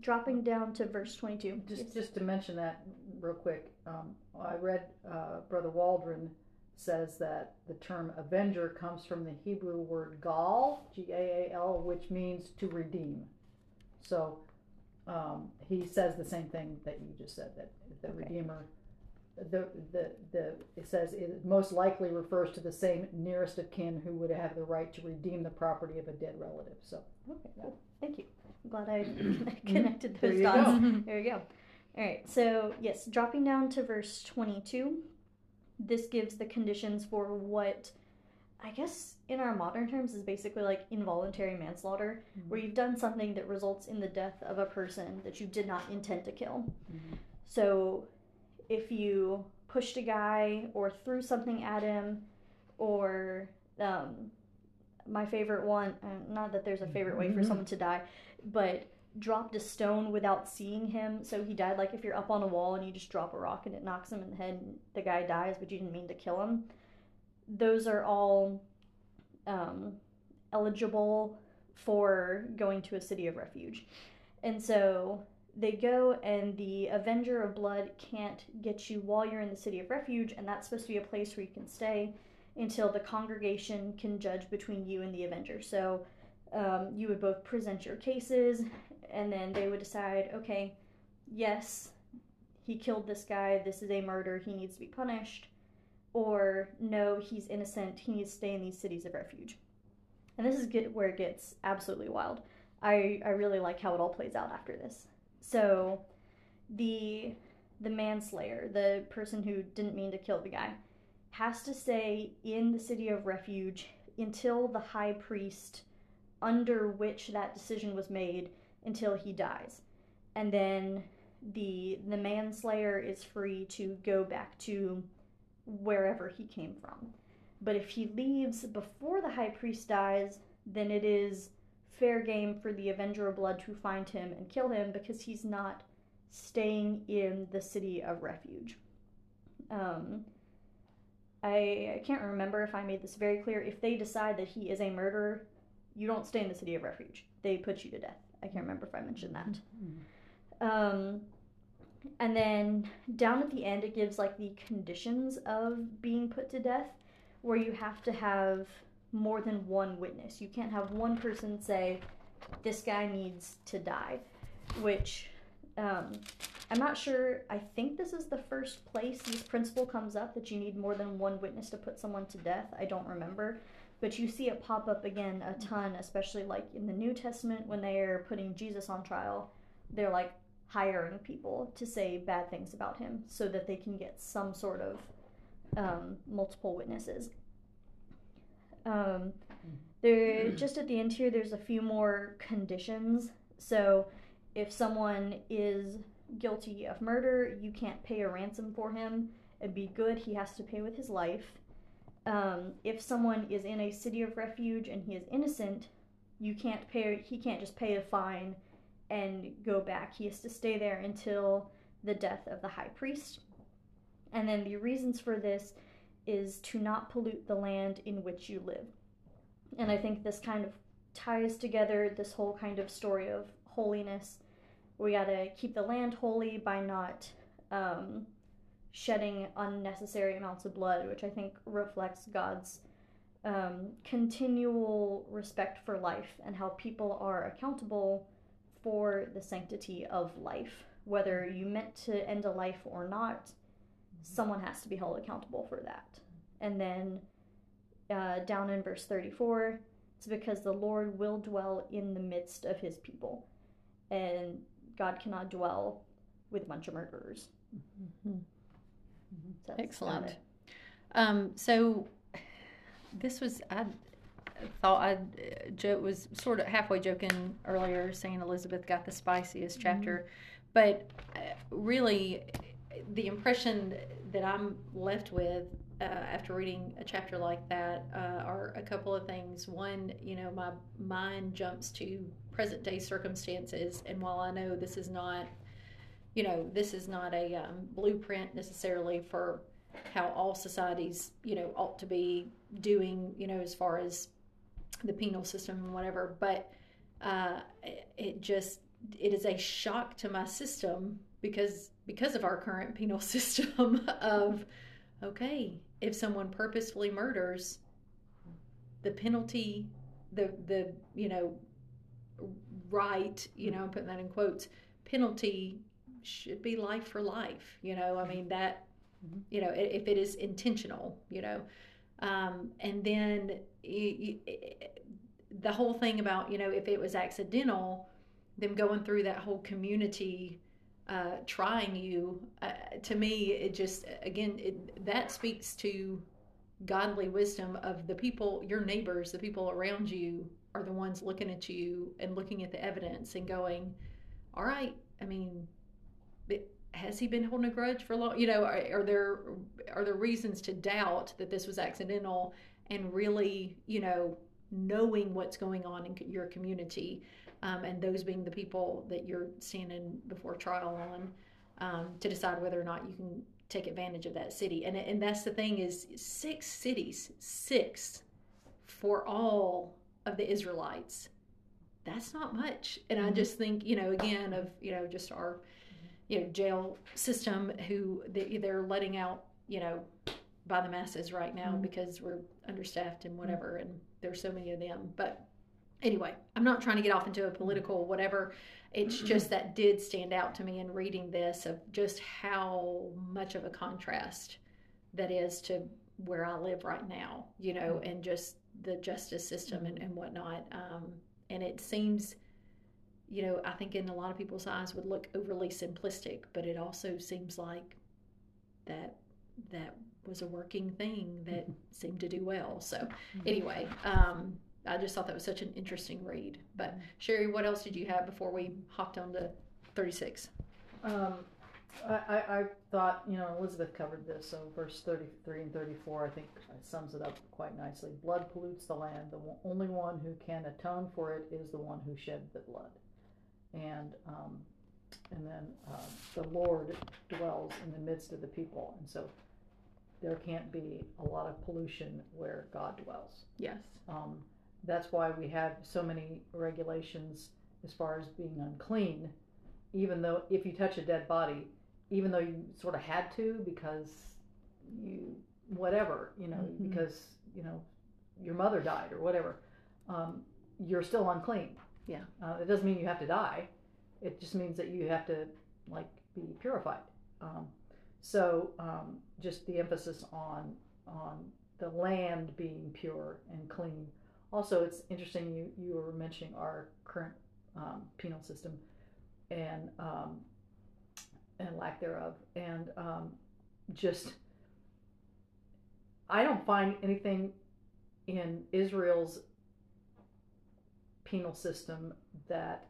dropping down to verse twenty-two. Just Yes. just to mention that real quick, um, I read uh, Brother Waldron says that the term avenger comes from the Hebrew word gal, G A A L, which means to redeem. So um, he says the same thing that you just said that the Okay. redeemer. The, the the it says it most likely refers to the same nearest of kin who would have the right to redeem the property of a dead relative. So Okay, cool. Thank you. I'm glad I (laughs) connected those you dots. go. (laughs) There you go. All right. So, yes, dropping down to verse 22, this gives the conditions for what I guess in our modern terms is basically like involuntary manslaughter, Mhm. where you've done something that results in the death of a person that you did not intend to kill. Mhm. So, if you pushed a guy or threw something at him, or um, my favorite one, uh, not that there's a favorite way for Mhm. someone to die, but dropped a stone without seeing him, so he died. Like if you're up on a wall and you just drop a rock and it knocks him in the head, and the guy dies, but you didn't mean to kill him. Those are all um, eligible for going to a city of refuge. And so they go, and the Avenger of Blood can't get you while you're in the city of refuge, and that's supposed to be a place where you can stay until the congregation can judge between you and the Avenger. So um, you would both present your cases, and then they would decide okay, yes, he killed this guy, this is a murder, he needs to be punished, or no, he's innocent, he needs to stay in these cities of refuge. And this is get, where it gets absolutely wild. I, I really like how it all plays out after this. So, the the manslayer, the person who didn't mean to kill the guy, has to stay in the city of refuge until the high priest under which that decision was made until he dies. And then the the manslayer is free to go back to wherever he came from. But if he leaves before the high priest dies, then it is fair game for the Avenger of Blood to find him and kill him because he's not staying in the city of refuge. Um, I, I can't remember if I made this very clear. If they decide that he is a murderer, you don't stay in the city of refuge. They put you to death. I can't remember if I mentioned that. Mhm. Um, and then down at the end, it gives like the conditions of being put to death, where you have to have more than one witness. You can't have one person say, this guy needs to die, which um, I'm not sure. I think this is the first place this principle comes up that you need more than one witness to put someone to death. I don't remember. But you see it pop up again a ton, especially like in the New Testament when they're putting Jesus on trial. They're like hiring people to say bad things about him so that they can get some sort of um, multiple witnesses. Um, there, (clears throat) just at the end here, there's a few more conditions. So, if someone is guilty of murder, you can't pay a ransom for him. It'd be good. He has to pay with his life. Um, if someone is in a city of refuge and he is innocent, you can't pay. He can't just pay a fine and go back. He has to stay there until the death of the high priest. And then the reasons for this is to not pollute the land in which you live. And I think this kind of ties together this whole kind of story of holiness. We got to keep the land holy by not um, shedding unnecessary amounts of blood, which I think reflects God's um, continual respect for life and how people are accountable for the sanctity of life. Whether you meant to end a life or not, someone has to be held accountable for that. And then uh, down in verse 34, it's because the Lord will dwell in the midst of his people. And God cannot dwell with a bunch of murderers. Mhm. So Excellent. Um, so this was I thought I jo- was sort of halfway joking earlier, saying Elizabeth got the spiciest chapter, but uh, really the impression that I'm left with uh, after reading a chapter like that uh, are a couple of things. One, you know, my mind jumps to present day circumstances, and while I know this is not, you know, this is not a um, blueprint necessarily for how all societies, you know, ought to be doing, you know, as far as the penal system and whatever. But uh, it, just it is a shock to my system because because of our current penal (laughs) system of okay, if someone purposefully murders, the penalty, the the you know, right, you know, I'm putting that in quotes, penalty should be life for life. You know, I mean that, Mhm. you know, if it is intentional, you know, um, and then y- y- the whole thing about you know if it was accidental, them going through that whole community uh, trying you uh, to me it just again it, that speaks to godly wisdom of the people your neighbors the people around you are the ones looking at you and looking at the evidence and going all right i mean has he been holding a grudge for long you know are, are there are there reasons to doubt that this was accidental and really you know knowing what's going on in your community um, and those being the people that you're standing before trial on um, to decide whether or not you can take advantage of that city. And and that's the thing is six cities, six for all of the Israelites. That's not much. And I Mhm. just think you know again of you know just our mm-hmm. you know jail system who they, they're letting out you know by the masses right now Mhm. because we're understaffed and mm-hmm. whatever and there's so many of them but anyway i'm not trying to get off into a mm-hmm. political whatever it's just that did stand out to me in reading this of just how much of a contrast that is to where i live right now you know and just the justice system and, and whatnot um, and it seems you know i think in a lot of people's eyes would look overly simplistic but it also seems like that that was a working thing that seemed to do well. So anyway um, I just thought that was such an interesting read. But Sherry, what else did you have before we hopped on to 36? Um, I, I, thought, you know, Elizabeth covered this, so verse 33 and 34, I think sums it up quite nicely. Blood pollutes the land. The only one who can atone for it is the one who shed the blood. And, um, and then uh, the Lord dwells in the midst of the people. And so there can't be a lot of pollution where God dwells. Yes. Um, that's why we have so many regulations as far as being unclean, even though if you touch a dead body, even though you sort of had to because you, whatever, you know, Mhm. because, you know, your mother died or whatever, um, you're still unclean. Yeah. Uh, it doesn't mean you have to die. It just means that you have to, like, be purified. Um, so um, just the emphasis on on the land being pure and clean. Also, it's interesting you you were mentioning our current um, penal system and um, and lack thereof, and um, just I don't find anything in Israel's penal system that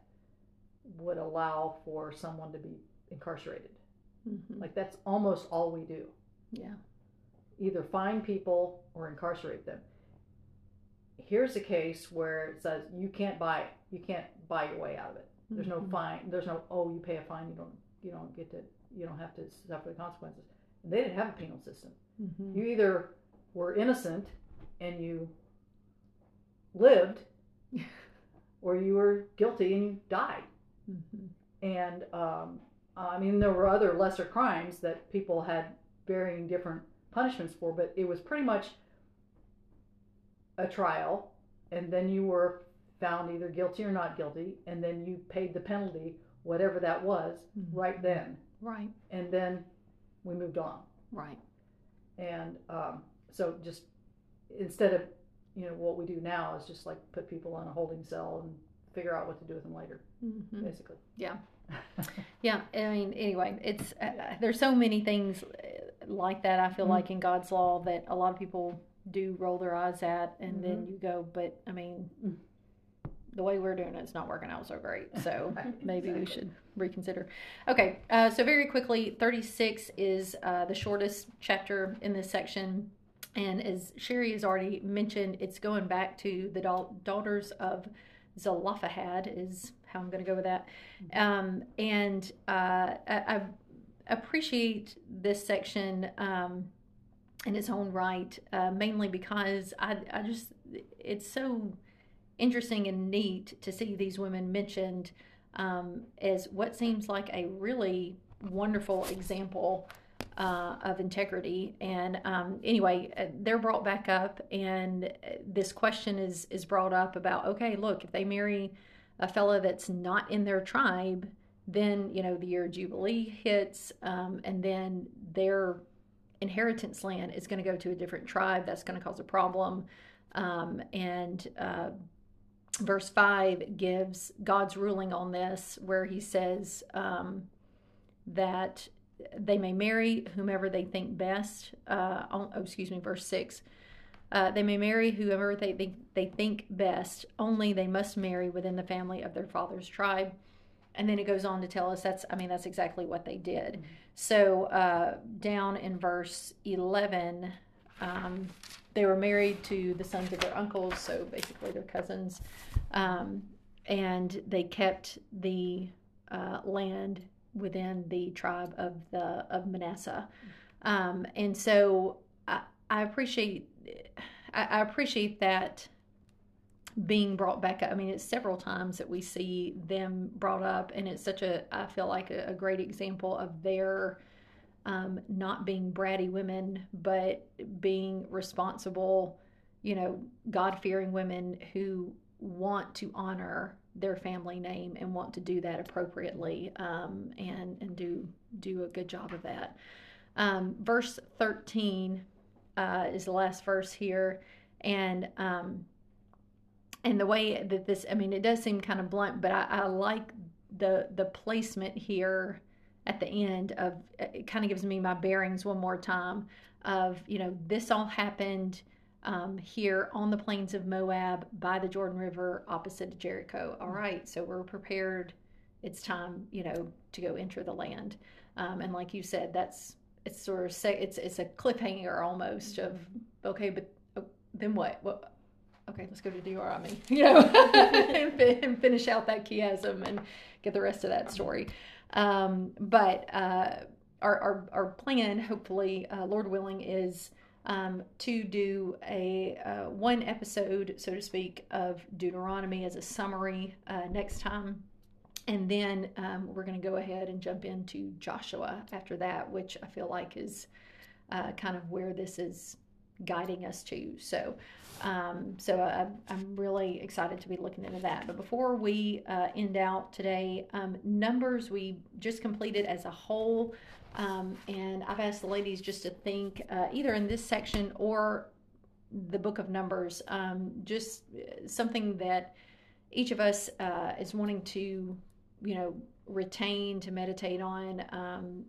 would allow for someone to be incarcerated. Mm-hmm. Like that's almost all we do. Yeah. Either find people or incarcerate them. Here's a case where it says you can't buy it. You can't buy your way out of it. There's no Mhm. fine. There's no oh you pay a fine. You don't you don't get to you don't have to suffer the consequences. And they didn't have a penal system. Mhm. You either were innocent and you lived, (laughs) or you were guilty and you died. Mhm. And um, I mean, there were other lesser crimes that people had varying different punishments for, but it was pretty much a trial, and then you were found either guilty or not guilty, and then you paid the penalty, whatever that was, Mhm. right then. Right. And then we moved on. Right. And um, so just instead of, you know, what we do now is just like put people on a holding cell and figure out what to do with them later, Mhm. basically. Yeah. (laughs) Yeah. I mean, anyway, it's uh, there's so many things uh, like that. I feel Mhm. like in God's law that a lot of people do roll their eyes at, and then you go, but I mean. The way we're doing it, it's not working out so great. (laughs) So maybe we should reconsider. Okay, uh, so very quickly, 36 is uh, the shortest chapter in this section. And as Sherry has already mentioned, it's going back to the da- daughters of Zelophehad, is how I'm going to go with that. Um, and uh, I, I appreciate this section um, in its own right, uh, mainly because I, I just, it's so interesting and neat to see these women mentioned um, as what seems like a really wonderful example uh, of integrity. And um, anyway, uh, they're brought back up, and uh, this question is is brought up about okay, look, if they marry a fella that's not in their tribe, then you know the year jubilee hits, um, and then their inheritance land is going to go to a different tribe. That's going to cause a problem. Um, and uh, verse 5 gives God's ruling on this, where he says um, that they may marry whomever they think best. Uh, oh, excuse me, verse 6. Uh, they may marry whoever they think, they think best, only they must marry within the family of their father's tribe. And then it goes on to tell us that's, I mean, that's exactly what they did. Mm-hmm. So uh, down in verse 11, um, they were married to the sons of their uncles, so basically their cousins, um, and they kept the uh, land within the tribe of the of Manasseh. Um, and so I, I appreciate I, I, appreciate that being brought back up. I mean, it's several times that we see them brought up, and it's such a I feel like a, a great example of their um, not being bratty women, but being responsible, you know, God fearing women who want to honor their family name and want to do that appropriately um, and and do do a good job of that. Um, verse thirteen uh, is the last verse here, and um, and the way that this, I mean, it does seem kind of blunt, but I, I like the the placement here at the end of it kind of gives me my bearings one more time of you know this all happened um, here on the plains of Moab by the Jordan River opposite of Jericho. All right, so we're prepared. It's time, you know, to go enter the land. Um, and like you said, that's it's sort of say it's it's a cliffhanger almost of okay, but oh, then what? What? Okay, let's go to Deuteronomy, (laughs) you know, (laughs) and, and, finish out that chiasm and get the rest of that story. Um, but uh, our, our our plan, hopefully, uh, Lord willing, is um, to do a uh, one episode, so to speak, of Deuteronomy as a summary uh, next time. And then um, we're going to go ahead and jump into Joshua after that, which I feel like is uh, kind of where this is guiding us to. So, um, so I, am really excited to be looking into that. But before we uh, end out today, um, numbers we just completed as a whole um, and I've asked the ladies just to think uh, either in this section or the book of Numbers, um, just something that each of us uh, is wanting to, you know, retain, to meditate on. Um,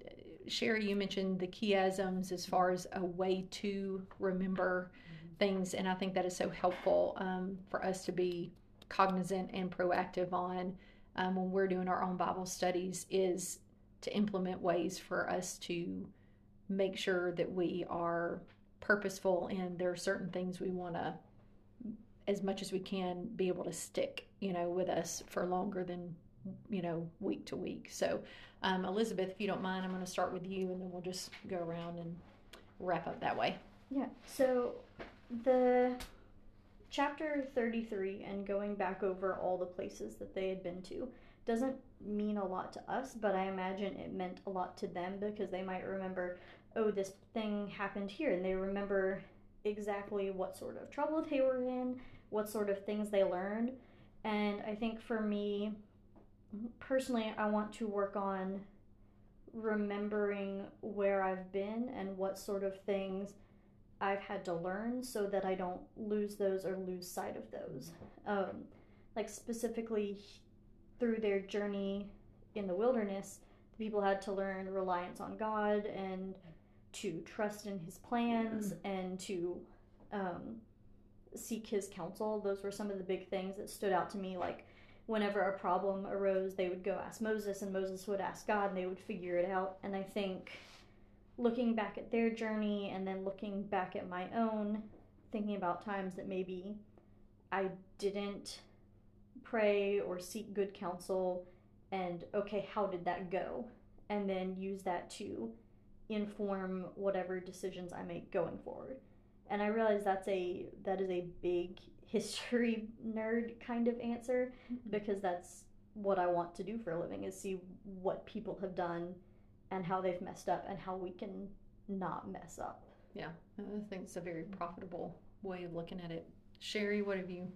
Sherry, you mentioned the chiasms as far as a way to remember mm-hmm. things, and I think that is so helpful um, for us to be cognizant and proactive on um, when we're doing our own Bible studies. Is to implement ways for us to make sure that we are purposeful and there are certain things we want to as much as we can be able to stick you know with us for longer than you know week to week so um, elizabeth if you don't mind i'm going to start with you and then we'll just go around and wrap up that way yeah so the chapter 33 and going back over all the places that they had been to doesn't mean a lot to us, but I imagine it meant a lot to them because they might remember, oh, this thing happened here, and they remember exactly what sort of trouble they were in, what sort of things they learned. And I think for me, personally, I want to work on remembering where I've been and what sort of things I've had to learn so that I don't lose those or lose sight of those. Um, like specifically through their journey in the wilderness, the people had to learn reliance on God and to trust in His plans mm-hmm. and to um, seek His counsel. Those were some of the big things that stood out to me. Like whenever a problem arose, they would go ask Moses, and Moses would ask God, and they would figure it out. And I think looking back at their journey and then looking back at my own, thinking about times that maybe I didn't pray or seek good counsel and okay how did that go and then use that to inform whatever decisions i make going forward and i realize that's a that is a big history (laughs) nerd kind of answer mm-hmm. because that's what i want to do for a living is see what people have done and how they've messed up and how we can not mess up. Yeah, I think it's a very profitable way of looking at it. Sherry, what have you?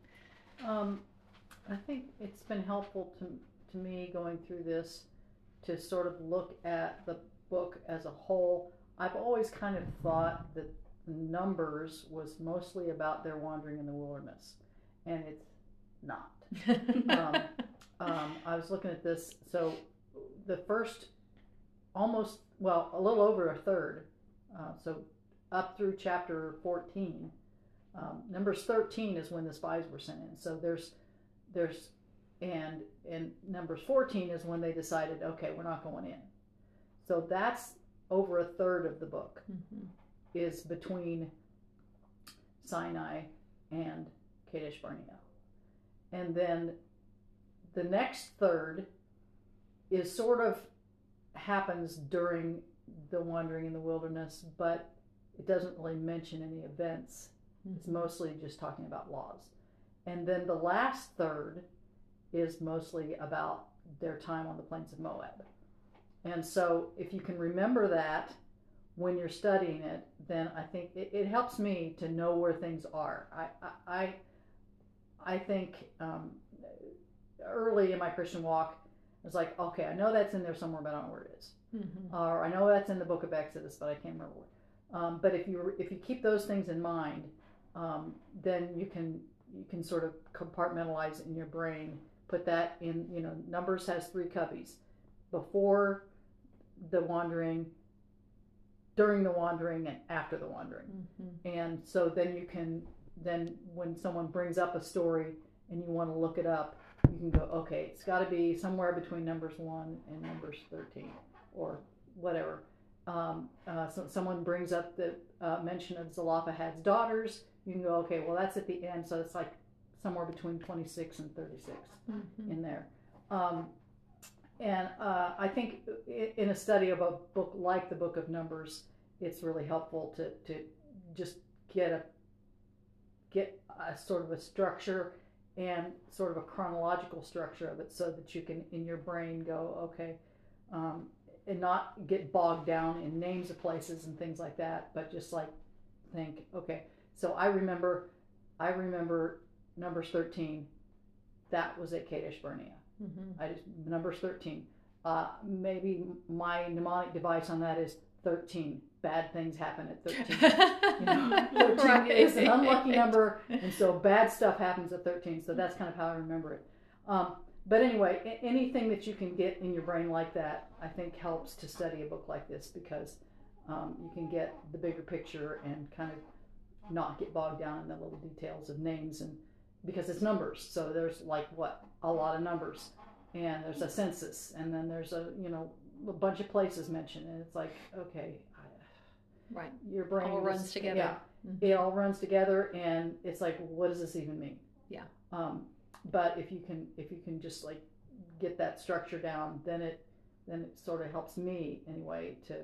Um, I think it's been helpful to, to me going through this to sort of look at the book as a whole. I've always kind of thought that Numbers was mostly about their wandering in the wilderness, and it's not. (laughs) um, um, I was looking at this. So the first, almost well, a little over a third. Uh, so up through chapter fourteen. Um, numbers thirteen is when the spies were sent in. So there's there's and and numbers 14 is when they decided okay we're not going in so that's over a third of the book mm-hmm. Is between sinai and kadesh barnea and then the next third is sort of happens during the wandering in the wilderness but it doesn't really mention any events mm-hmm. it's mostly just talking about laws and then the last third is mostly about their time on the plains of Moab. And so if you can remember that when you're studying it, then I think it, it helps me to know where things are. I, I, I think um, early in my Christian walk, I was like, okay, I know that's in there somewhere, but I don't know where it is. Mm-hmm. Or I know that's in the book of Exodus, but I can't remember where. Um, but if you if you keep those things in mind, um, then you can you can sort of compartmentalize in your brain put that in you know numbers has three cubbies before the wandering during the wandering and after the wandering mm-hmm. and so then you can then when someone brings up a story and you want to look it up you can go okay it's got to be somewhere between numbers 1 and numbers 13 or whatever um, uh, so someone brings up the uh, mention of Zelophehad's daughters you can go okay well that's at the end so it's like somewhere between 26 and 36 mm-hmm. in there. Um, and uh, I think in a study of a book like the Book of Numbers, it's really helpful to, to just get a get a sort of a structure and sort of a chronological structure of it, so that you can in your brain go okay, um, and not get bogged down in names of places and things like that, but just like think okay. So I remember, I remember Numbers 13, that was at Kadesh Barnea. Mm-hmm. I just Numbers 13. Uh, maybe my mnemonic device on that is 13. Bad things happen at 13. (laughs) you know, 13 right. is an unlucky (laughs) number, and so bad stuff happens at 13. So that's kind of how I remember it. Um, but anyway, anything that you can get in your brain like that, I think helps to study a book like this because um, you can get the bigger picture and kind of not get bogged down in the little details of names and because it's numbers. So there's like what a lot of numbers, and there's a census, and then there's a you know a bunch of places mentioned, and it's like okay, right, your brain all runs together. Yeah, mm-hmm. it all runs together, and it's like what does this even mean? Yeah. Um, but if you can if you can just like get that structure down, then it then it sort of helps me anyway to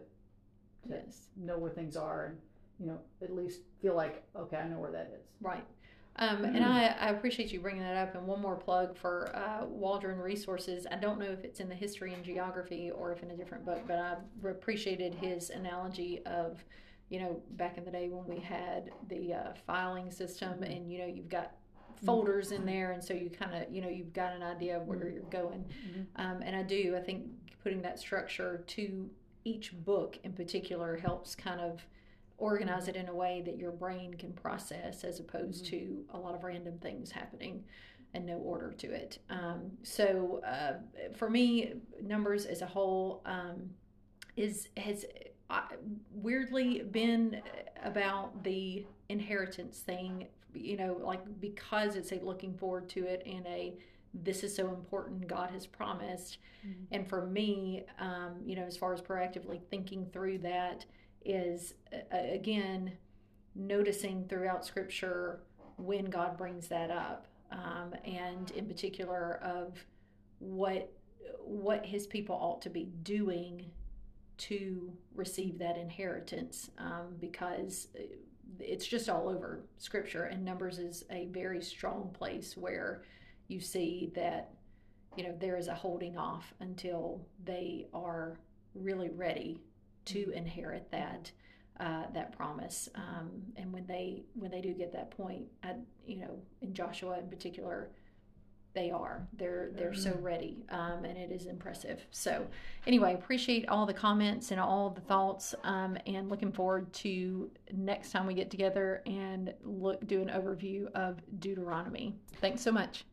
to yes. know where things are and you know at least feel like okay I know where that is. Right. Um, and I, I, appreciate you bringing that up. And one more plug for uh, Waldron Resources. I don't know if it's in the history and geography or if in a different book, but I appreciated his analogy of, you know, back in the day when we had the uh, filing system mm-hmm. and, you know, you've got folders in mm-hmm. there. And so you kind of, you know, you've got an idea of where mm-hmm. you're going. Um, and I do, I think putting that structure to each book in particular helps kind of organize it in a way that your brain can process as opposed mm-hmm. to a lot of random things happening and no order to it. Um, so uh, for me, numbers as a whole um, is has uh, weirdly been about the inheritance thing. You know, like because it's a looking forward to it and a this is so important god has promised mm-hmm. and for me um, you know as far as proactively thinking through that is again noticing throughout scripture when God brings that up, um, and in particular of what what His people ought to be doing to receive that inheritance, um, because it's just all over Scripture, and Numbers is a very strong place where you see that you know there is a holding off until they are really ready to inherit that uh, that promise. Um, and when they when they do get that point, I, you know, in Joshua in particular, they are they're they're so ready, um, and it is impressive. So anyway, appreciate all the comments and all the thoughts, um, and looking forward to next time we get together and look do an overview of Deuteronomy. Thanks so much.